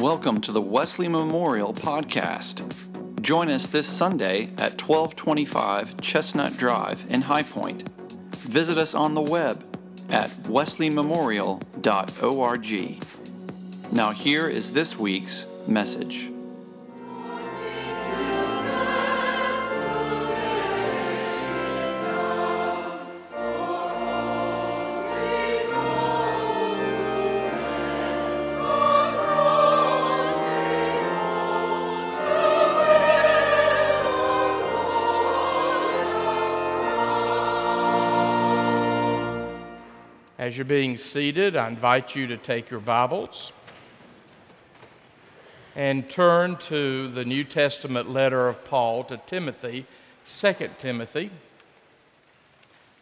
Welcome to the Wesley Memorial Podcast. Join us this Sunday at 1225 Chestnut Drive in High Point. Visit us on the web at wesleymemorial.org. Now, here is this week's message. As you're being seated, I invite you to take your Bibles and turn to the New Testament letter of Paul to Timothy, 2 Timothy.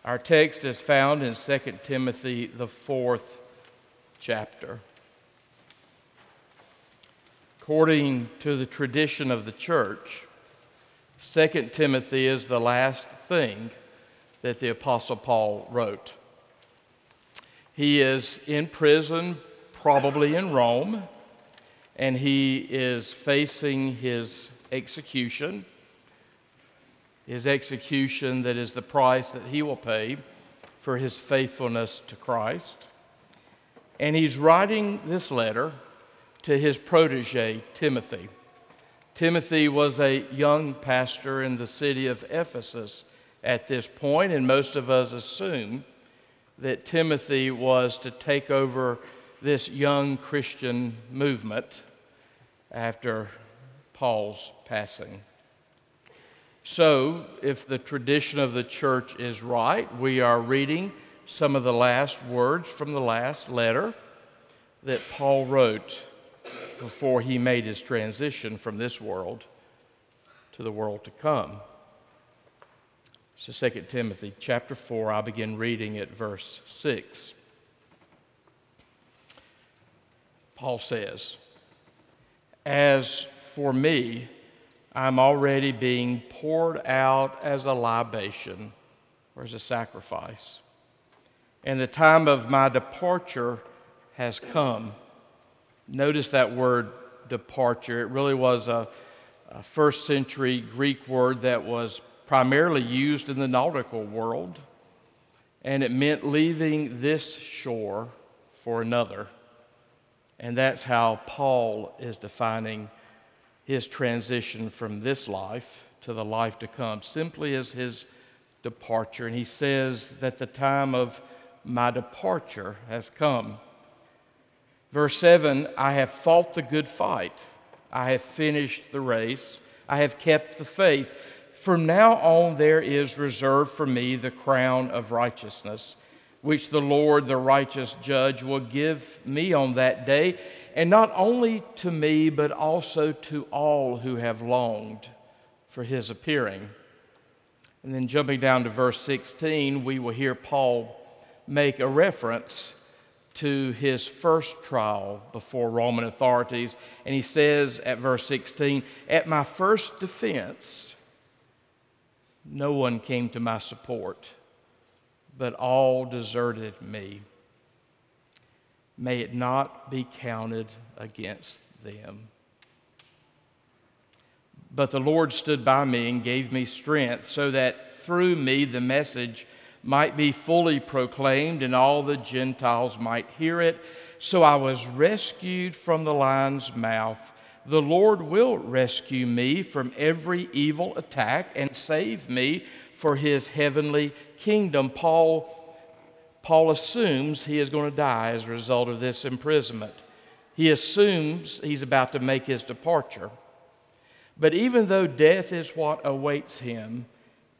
Our text is found in 2 Timothy, the fourth chapter. According to the tradition of the church, 2 Timothy is the last thing that the Apostle Paul wrote. He is in prison, probably in Rome, and he is facing his execution. His execution, that is the price that he will pay for his faithfulness to Christ. And he's writing this letter to his protege, Timothy. Timothy was a young pastor in the city of Ephesus at this point, and most of us assume that Timothy was to take over this young Christian movement after Paul's passing. So, if the tradition of the church is right, we are reading some of the last words from the last letter that Paul wrote before he made his transition from this world to the world to come. So 2 Timothy chapter 4, I'll begin reading at verse 6. Paul says, As for me, I'm already being poured out as a libation or as a sacrifice. And the time of my departure has come. Notice that word departure. It really was a, a first century Greek word that was primarily used in the nautical world, and it meant leaving this shore for another. And that's how Paul is defining his transition from this life to the life to come, simply as his departure. And he says that the time of my departure has come. Verse 7 I have fought the good fight, I have finished the race, I have kept the faith. From now on, there is reserved for me the crown of righteousness, which the Lord, the righteous judge, will give me on that day, and not only to me, but also to all who have longed for his appearing. And then jumping down to verse 16, we will hear Paul make a reference to his first trial before Roman authorities. And he says at verse 16, At my first defense, no one came to my support, but all deserted me. May it not be counted against them. But the Lord stood by me and gave me strength so that through me the message might be fully proclaimed and all the Gentiles might hear it. So I was rescued from the lion's mouth. The Lord will rescue me from every evil attack and save me for his heavenly kingdom. Paul, Paul assumes he is going to die as a result of this imprisonment. He assumes he's about to make his departure. But even though death is what awaits him,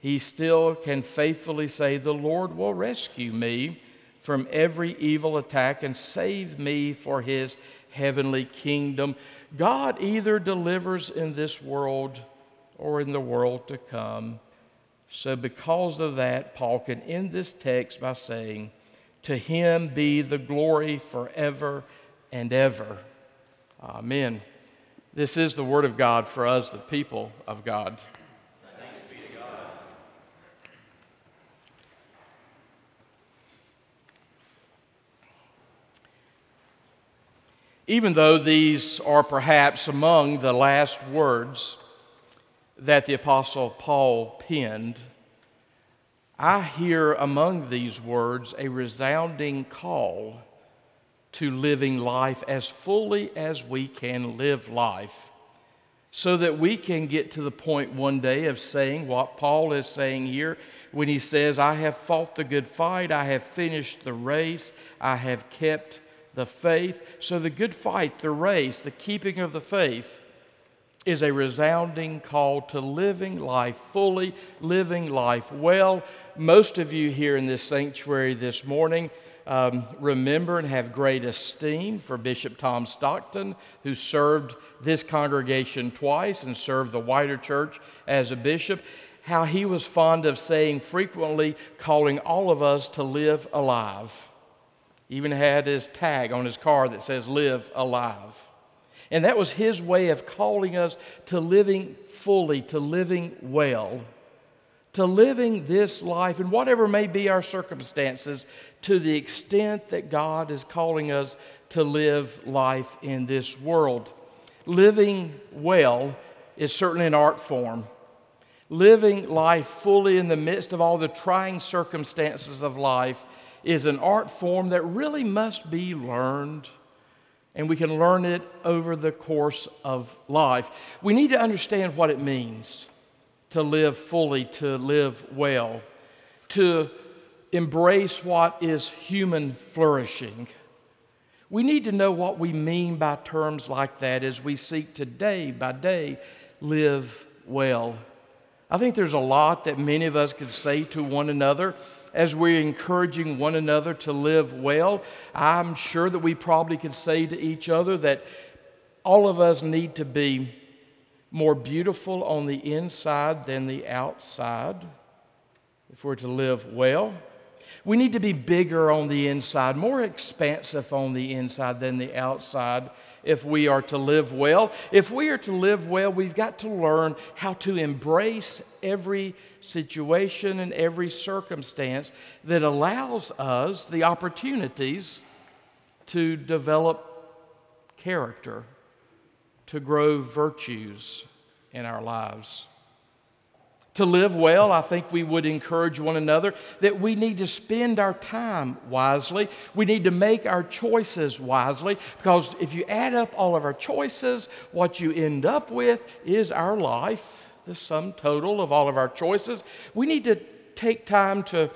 he still can faithfully say, The Lord will rescue me from every evil attack and save me for his heavenly kingdom. God either delivers in this world or in the world to come. So, because of that, Paul can end this text by saying, To him be the glory forever and ever. Amen. This is the word of God for us, the people of God. Even though these are perhaps among the last words that the Apostle Paul penned, I hear among these words a resounding call to living life as fully as we can live life so that we can get to the point one day of saying what Paul is saying here when he says, I have fought the good fight, I have finished the race, I have kept the faith. So, the good fight, the race, the keeping of the faith is a resounding call to living life fully, living life well. Most of you here in this sanctuary this morning um, remember and have great esteem for Bishop Tom Stockton, who served this congregation twice and served the wider church as a bishop. How he was fond of saying frequently, calling all of us to live alive even had his tag on his car that says, Live alive. And that was his way of calling us to living fully, to living well, to living this life, and whatever may be our circumstances, to the extent that God is calling us to live life in this world. Living well is certainly an art form. Living life fully in the midst of all the trying circumstances of life is an art form that really must be learned, and we can learn it over the course of life. We need to understand what it means to live fully, to live well, to embrace what is human flourishing. We need to know what we mean by terms like that as we seek to day by day live well. I think there's a lot that many of us could say to one another as we're encouraging one another to live well, I'm sure that we probably could say to each other that all of us need to be more beautiful on the inside than the outside if we're to live well. We need to be bigger on the inside, more expansive on the inside than the outside if we are to live well. If we are to live well, we've got to learn how to embrace every situation and every circumstance that allows us the opportunities to develop character, to grow virtues in our lives. To live well, I think we would encourage one another that we need to spend our time wisely. We need to make our choices wisely because if you add up all of our choices, what you end up with is our life, the sum total of all of our choices. We need to take time to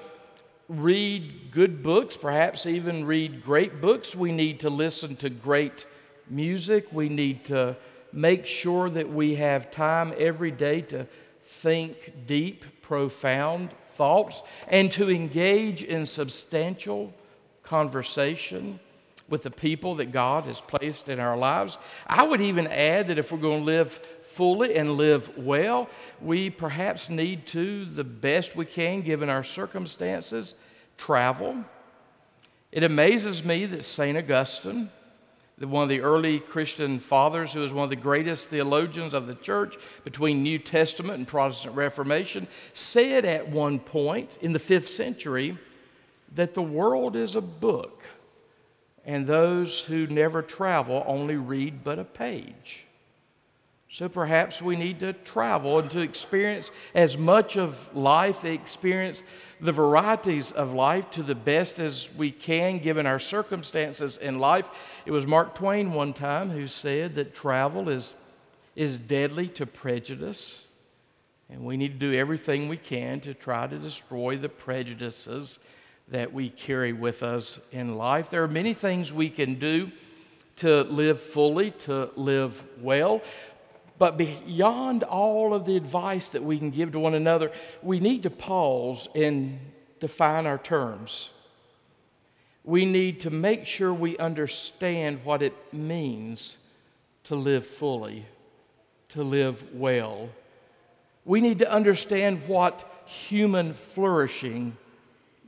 read good books, perhaps even read great books. We need to listen to great music. We need to make sure that we have time every day to think deep, profound thoughts and to engage in substantial conversation with the people that God has placed in our lives. I would even add that if we're going to live fully and live well, we perhaps need to, the best we can given our circumstances, travel. It amazes me that St. Augustine, one of the early Christian fathers, who was one of the greatest theologians of the church between New Testament and Protestant Reformation, said at one point in the fifth century that the world is a book, and those who never travel only read but a page. So perhaps we need to travel and to experience as much of life, experience the varieties of life to the best as we can given our circumstances in life. It was Mark Twain one time who said that travel is, is deadly to prejudice, and we need to do everything we can to try to destroy the prejudices that we carry with us in life. There are many things we can do to live fully, to live well. But beyond all of the advice that we can give to one another, we need to pause and define our terms. We need to make sure we understand what it means to live fully, to live well. We need to understand what human flourishing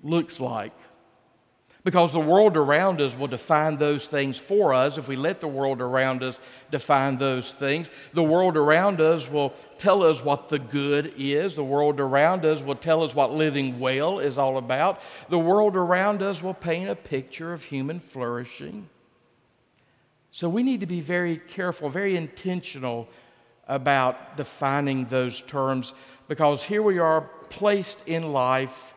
looks like because the world around us will define those things for us if we let the world around us define those things. The world around us will tell us what the good is. The world around us will tell us what living well is all about. The world around us will paint a picture of human flourishing. So we need to be very careful, very intentional about defining those terms because here we are placed in life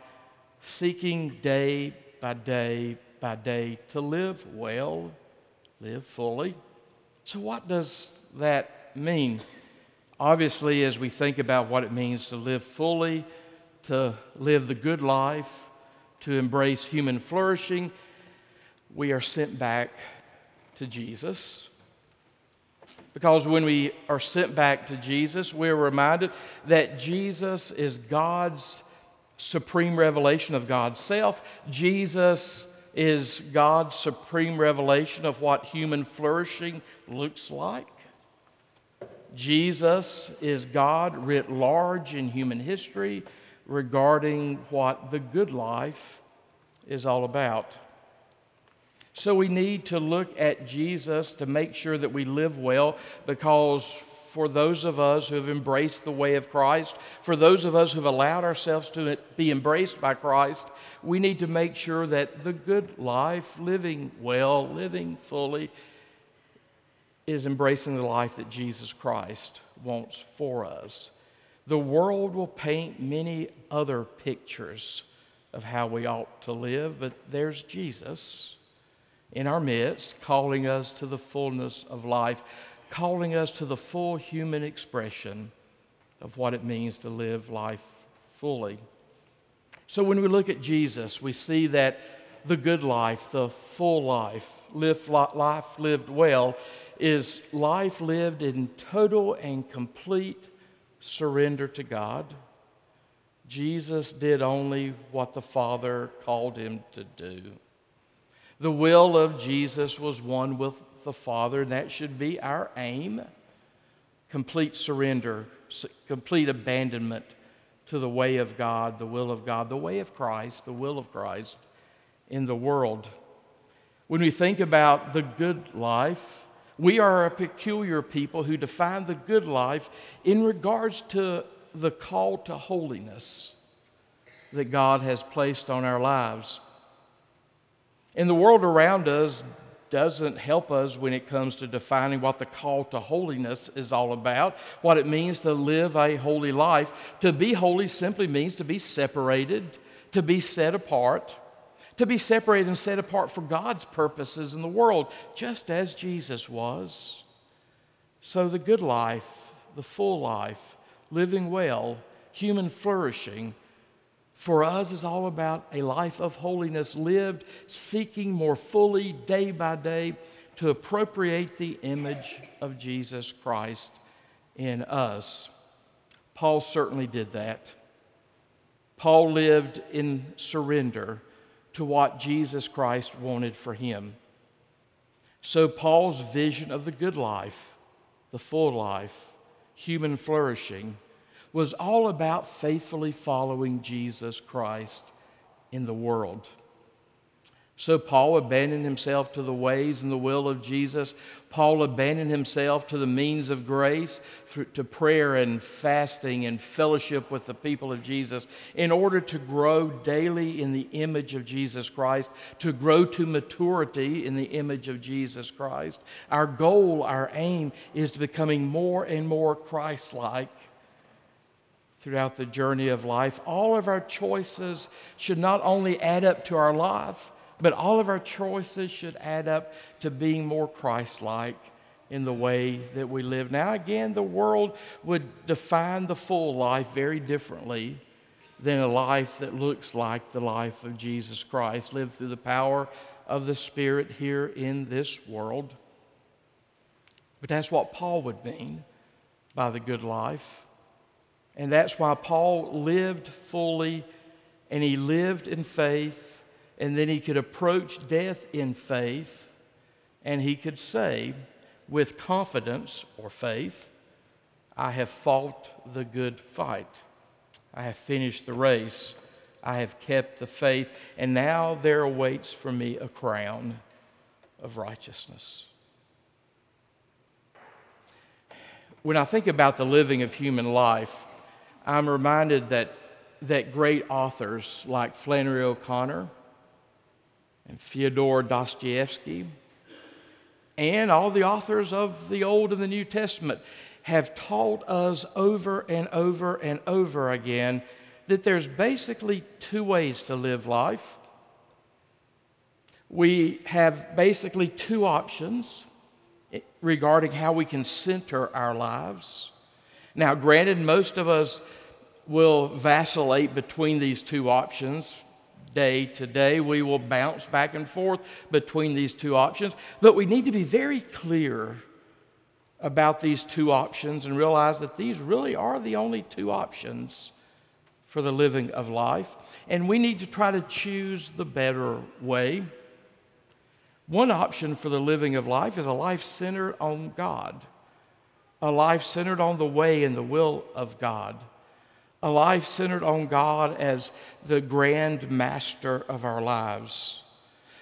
seeking day by day by day to live well, live fully. So, what does that mean? Obviously, as we think about what it means to live fully, to live the good life, to embrace human flourishing, we are sent back to Jesus. Because when we are sent back to Jesus, we're reminded that Jesus is God's supreme revelation of God's self. Jesus is God's supreme revelation of what human flourishing looks like. Jesus is God writ large in human history regarding what the good life is all about. So we need to look at Jesus to make sure that we live well because for those of us who have embraced the way of Christ, for those of us who have allowed ourselves to be embraced by Christ, we need to make sure that the good life, living well, living fully, is embracing the life that Jesus Christ wants for us. The world will paint many other pictures of how we ought to live, but there's Jesus in our midst calling us to the fullness of life, calling us to the full human expression of what it means to live life fully. So when we look at Jesus, we see that the good life, the full life, live life lived well, is life lived in total and complete surrender to God. Jesus did only what the Father called him to do. The will of Jesus was one with the Father, and that should be our aim complete surrender, complete abandonment to the way of God, the will of God, the way of Christ, the will of Christ in the world. When we think about the good life, we are a peculiar people who define the good life in regards to the call to holiness that God has placed on our lives. And the world around us doesn't help us when it comes to defining what the call to holiness is all about, what it means to live a holy life. To be holy simply means to be separated, to be set apart to be separated and set apart for God's purposes in the world, just as Jesus was. So, the good life, the full life, living well, human flourishing, for us is all about a life of holiness lived, seeking more fully, day by day, to appropriate the image of Jesus Christ in us. Paul certainly did that. Paul lived in surrender to what Jesus Christ wanted for him. So, Paul's vision of the good life, the full life, human flourishing, was all about faithfully following Jesus Christ in the world. So Paul abandoned himself to the ways and the will of Jesus. Paul abandoned himself to the means of grace, to prayer and fasting and fellowship with the people of Jesus in order to grow daily in the image of Jesus Christ, to grow to maturity in the image of Jesus Christ. Our goal, our aim is to becoming more and more Christ like throughout the journey of life. All of our choices should not only add up to our life, but all of our choices should add up to being more Christ like in the way that we live. Now, again, the world would define the full life very differently than a life that looks like the life of Jesus Christ, lived through the power of the Spirit here in this world. But that's what Paul would mean by the good life. And that's why Paul lived fully and he lived in faith and then he could approach death in faith, and he could say, with confidence or faith, I have fought the good fight. I have finished the race. I have kept the faith, and now there awaits for me a crown of righteousness. When I think about the living of human life, I'm reminded that, that great authors like Flannery O'Connor, and Fyodor Dostoevsky and all the authors of the Old and the New Testament have taught us over and over and over again that there's basically two ways to live life. We have basically two options regarding how we can center our lives. Now, granted, most of us will vacillate between these two options day to day. We will bounce back and forth between these two options, but we need to be very clear about these two options and realize that these really are the only two options for the living of life. And we need to try to choose the better way. One option for the living of life is a life centered on God, a life centered on the way and the will of God a life centered on God as the grand master of our lives.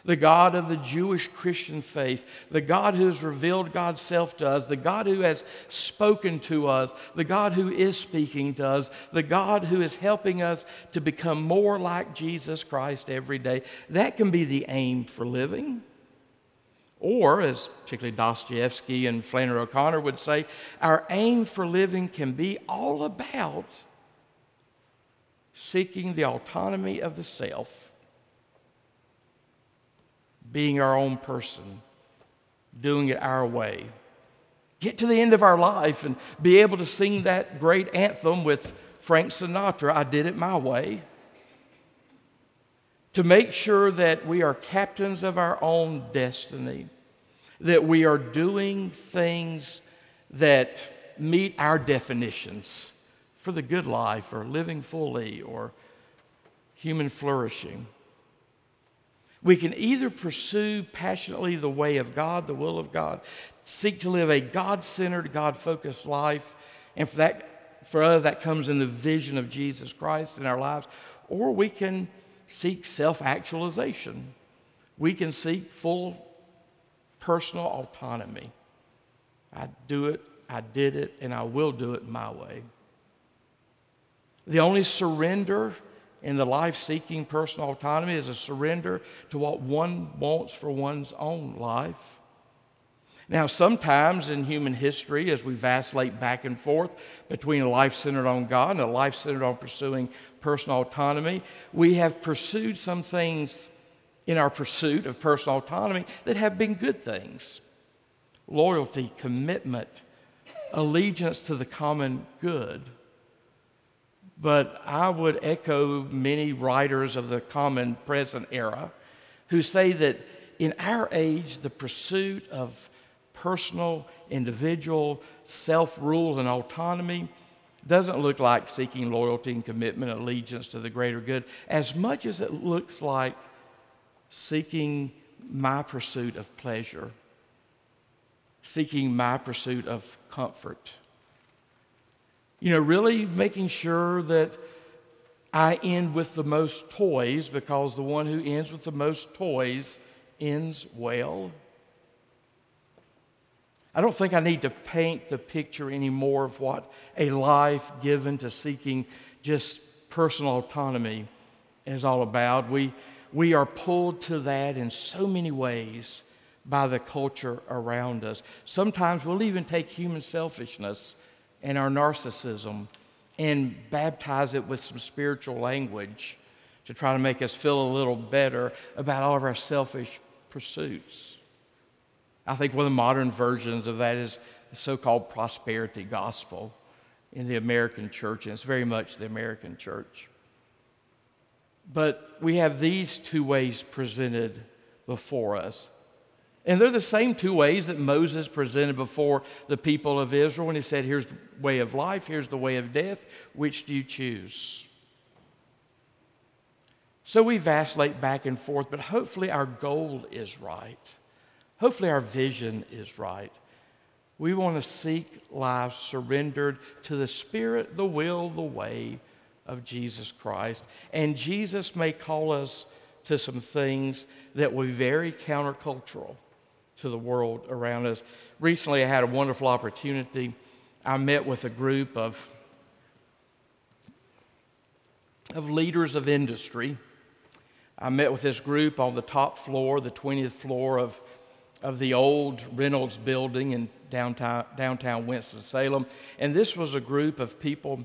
The God of the Jewish Christian faith, the God who has revealed God's self to us, the God who has spoken to us, the God who is speaking to us, the God who is helping us to become more like Jesus Christ every day. That can be the aim for living. Or, as particularly Dostoevsky and Flannery O'Connor would say, our aim for living can be all about seeking the autonomy of the self, being our own person, doing it our way. Get to the end of our life and be able to sing that great anthem with Frank Sinatra, I Did It My Way. To make sure that we are captains of our own destiny, that we are doing things that meet our definitions for the good life or living fully or human flourishing. We can either pursue passionately the way of God, the will of God, seek to live a God centered, God focused life, and for, that, for us, that comes in the vision of Jesus Christ in our lives, or we can seek self actualization. We can seek full personal autonomy. I do it, I did it, and I will do it my way. The only surrender in the life seeking personal autonomy is a surrender to what one wants for one's own life. Now, sometimes in human history, as we vacillate back and forth between a life centered on God and a life centered on pursuing personal autonomy, we have pursued some things in our pursuit of personal autonomy that have been good things loyalty, commitment, allegiance to the common good. But I would echo many writers of the common present era who say that in our age, the pursuit of personal, individual self rule and autonomy doesn't look like seeking loyalty and commitment, allegiance to the greater good, as much as it looks like seeking my pursuit of pleasure, seeking my pursuit of comfort you know, really making sure that I end with the most toys because the one who ends with the most toys ends well. I don't think I need to paint the picture anymore of what a life given to seeking just personal autonomy is all about. We, we are pulled to that in so many ways by the culture around us. Sometimes we'll even take human selfishness and our narcissism and baptize it with some spiritual language to try to make us feel a little better about all of our selfish pursuits. I think one of the modern versions of that is the so called prosperity gospel in the American church, and it's very much the American church. But we have these two ways presented before us. And they're the same two ways that Moses presented before the people of Israel when he said, Here's the way of life, here's the way of death. Which do you choose? So we vacillate back and forth, but hopefully our goal is right. Hopefully our vision is right. We want to seek life surrendered to the Spirit, the will, the way of Jesus Christ. And Jesus may call us to some things that be very countercultural to the world around us. Recently, I had a wonderful opportunity. I met with a group of, of leaders of industry. I met with this group on the top floor, the 20th floor of of the old Reynolds building in downtown, downtown Winston-Salem. And this was a group of people,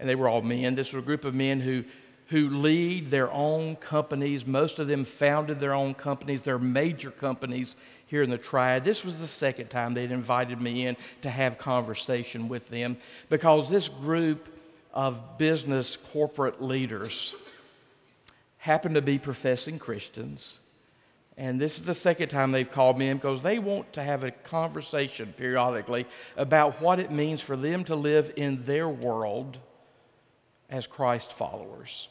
and they were all men. This was a group of men who, who lead their own companies. Most of them founded their own companies. They're major companies here in the Triad. This was the second time they'd invited me in to have conversation with them because this group of business corporate leaders happen to be professing Christians. And this is the second time they've called me in because they want to have a conversation periodically about what it means for them to live in their world as Christ followers.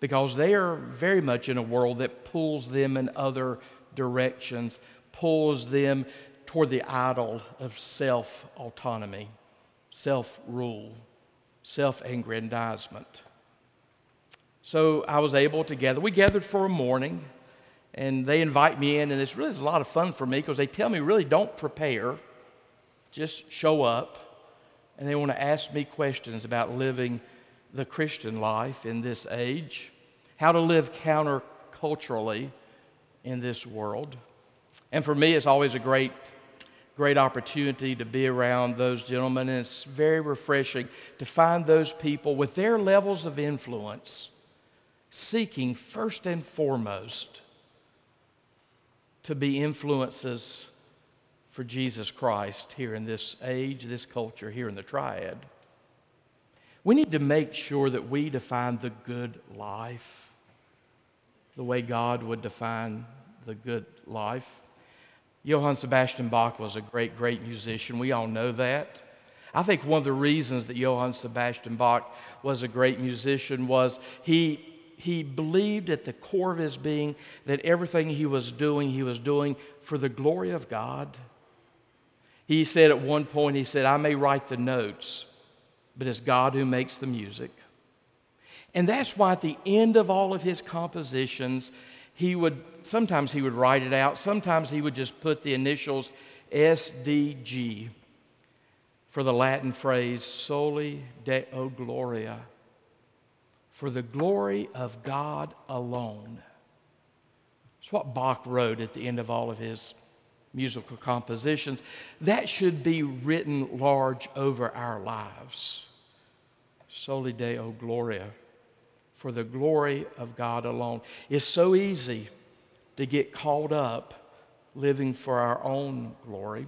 Because they are very much in a world that pulls them in other directions, pulls them toward the idol of self autonomy, self rule, self aggrandizement. So I was able to gather. We gathered for a morning, and they invite me in, and it's really a lot of fun for me because they tell me really don't prepare, just show up, and they want to ask me questions about living the Christian life in this age, how to live counterculturally in this world. And for me, it's always a great, great opportunity to be around those gentlemen, and it's very refreshing to find those people with their levels of influence seeking first and foremost to be influences for Jesus Christ here in this age, this culture, here in the triad. We need to make sure that we define the good life the way God would define the good life. Johann Sebastian Bach was a great, great musician. We all know that. I think one of the reasons that Johann Sebastian Bach was a great musician was he he believed at the core of his being that everything he was doing, he was doing for the glory of God. He said at one point, he said, I may write the notes, but it's God who makes the music. And that's why at the end of all of his compositions, he would sometimes he would write it out, sometimes he would just put the initials SDG for the Latin phrase Soli Deo Gloria for the glory of God alone. It's what Bach wrote at the end of all of his musical compositions. That should be written large over our lives. Soli Deo Gloria, for the glory of God alone. It's so easy to get caught up living for our own glory.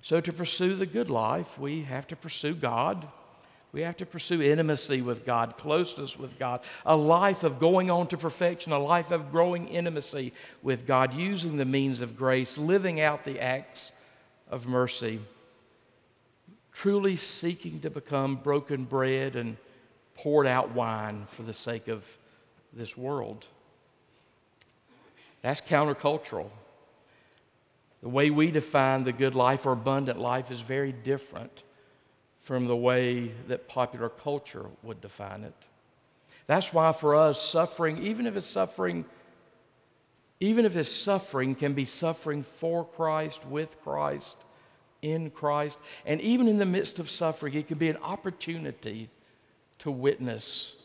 So, to pursue the good life, we have to pursue God. We have to pursue intimacy with God, closeness with God, a life of going on to perfection, a life of growing intimacy with God, using the means of grace, living out the acts of mercy, truly seeking to become broken bread and poured out wine for the sake of this world. That's countercultural. The way we define the good life or abundant life is very different from the way that popular culture would define it. That's why for us, suffering, even if it's suffering, even if it's suffering, can be suffering for Christ, with Christ, in Christ, and even in the midst of suffering, it can be an opportunity to witness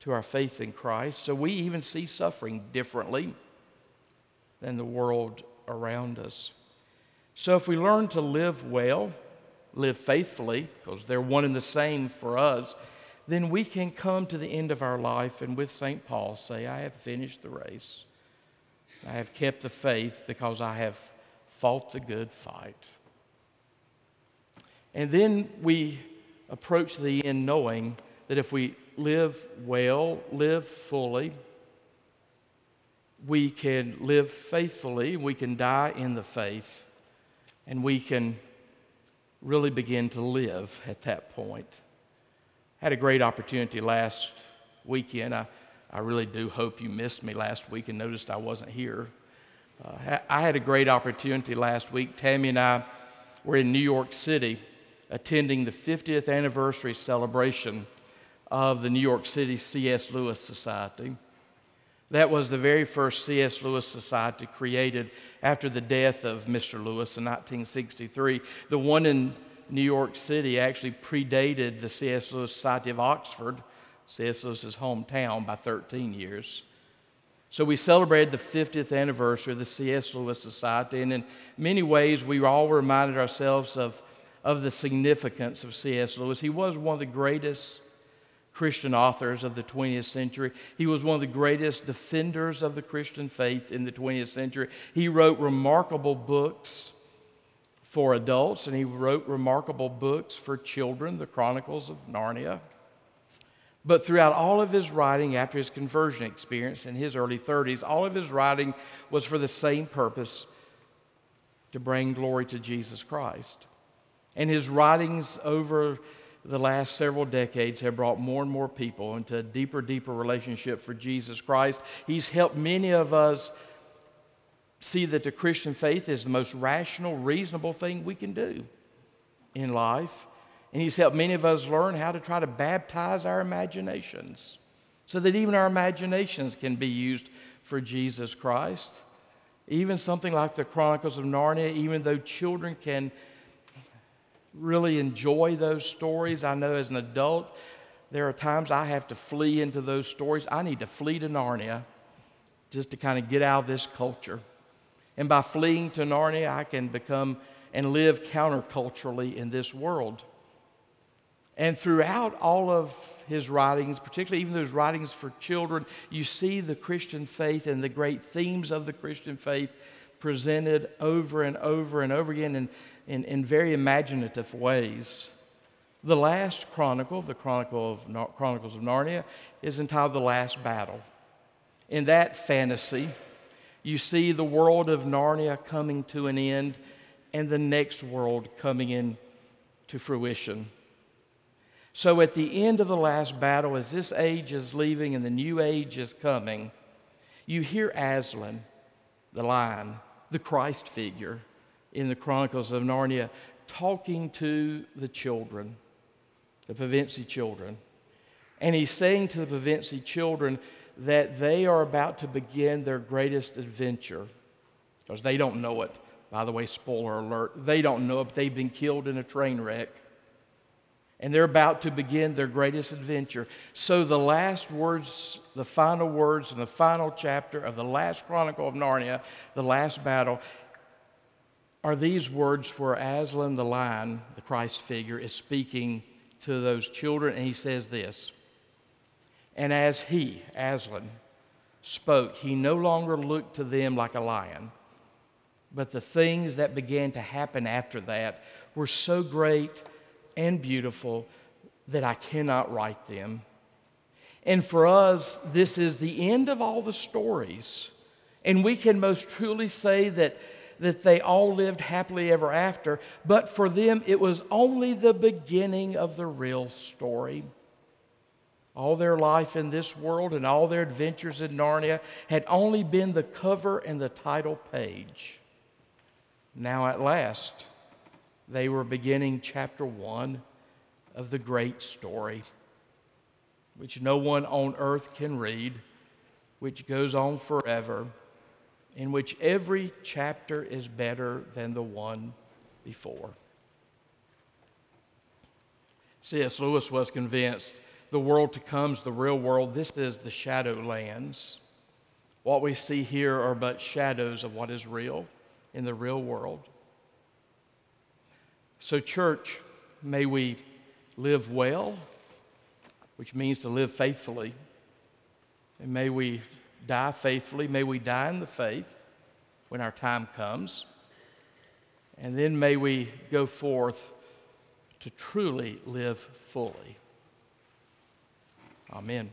to our faith in Christ. So we even see suffering differently than the world around us. So if we learn to live well, live faithfully, because they're one and the same for us, then we can come to the end of our life and with St. Paul say, I have finished the race. I have kept the faith because I have fought the good fight. And then we approach the end knowing that if we live well, live fully, we can live faithfully, we can die in the faith, and we can really begin to live at that point. I had a great opportunity last weekend. I, I really do hope you missed me last week and noticed I wasn't here. Uh, I had a great opportunity last week. Tammy and I were in New York City attending the 50th anniversary celebration of the New York City C.S. Lewis Society. That was the very first C.S. Lewis Society created after the death of Mr. Lewis in 1963. The one in New York City actually predated the C.S. Lewis Society of Oxford, C.S. Lewis's hometown, by 13 years. So we celebrated the 50th anniversary of the C.S. Lewis Society, and in many ways, we all reminded ourselves of, of the significance of C.S. Lewis. He was one of the greatest Christian authors of the 20th century. He was one of the greatest defenders of the Christian faith in the 20th century. He wrote remarkable books for adults, and he wrote remarkable books for children, the Chronicles of Narnia. But throughout all of his writing after his conversion experience in his early 30s, all of his writing was for the same purpose to bring glory to Jesus Christ. And his writings over the last several decades have brought more and more people into a deeper, deeper relationship for Jesus Christ. He's helped many of us see that the Christian faith is the most rational, reasonable thing we can do in life. And He's helped many of us learn how to try to baptize our imaginations so that even our imaginations can be used for Jesus Christ. Even something like the Chronicles of Narnia, even though children can really enjoy those stories, I know as an adult, there are times I have to flee into those stories. I need to flee to Narnia just to kind of get out of this culture. And by fleeing to Narnia, I can become and live counterculturally in this world. And throughout all of his writings, particularly even those writings for children, you see the Christian faith and the great themes of the Christian faith presented over and over and over again in, in, in very imaginative ways. The last chronicle, the chronicle of, Chronicles of Narnia, is entitled The Last Battle. In that fantasy, you see the world of Narnia coming to an end and the next world coming into fruition. So, at the end of the last battle, as this age is leaving and the new age is coming, you hear Aslan, the lion, the Christ figure in the Chronicles of Narnia, talking to the children, the Pevensie children. And he's saying to the Pevensie children that they are about to begin their greatest adventure because they don't know it. By the way, spoiler alert, they don't know it, they've been killed in a train wreck and they're about to begin their greatest adventure. So, the last words, the final words in the final chapter of the last chronicle of Narnia, the last battle, are these words where Aslan the lion, the Christ figure, is speaking to those children, and he says this And as he, Aslan, spoke, he no longer looked to them like a lion, but the things that began to happen after that were so great and beautiful that I cannot write them. And for us, this is the end of all the stories. And we can most truly say that, that they all lived happily ever after, but for them, it was only the beginning of the real story. All their life in this world and all their adventures in Narnia had only been the cover and the title page. Now, at last, they were beginning chapter one of the great story, which no one on earth can read, which goes on forever, in which every chapter is better than the one before. C.S. Lewis was convinced the world to come is the real world. This is the shadowlands. What we see here are but shadows of what is real in the real world. So, church, may we live well, which means to live faithfully. And may we die faithfully. May we die in the faith when our time comes. And then may we go forth to truly live fully. Amen.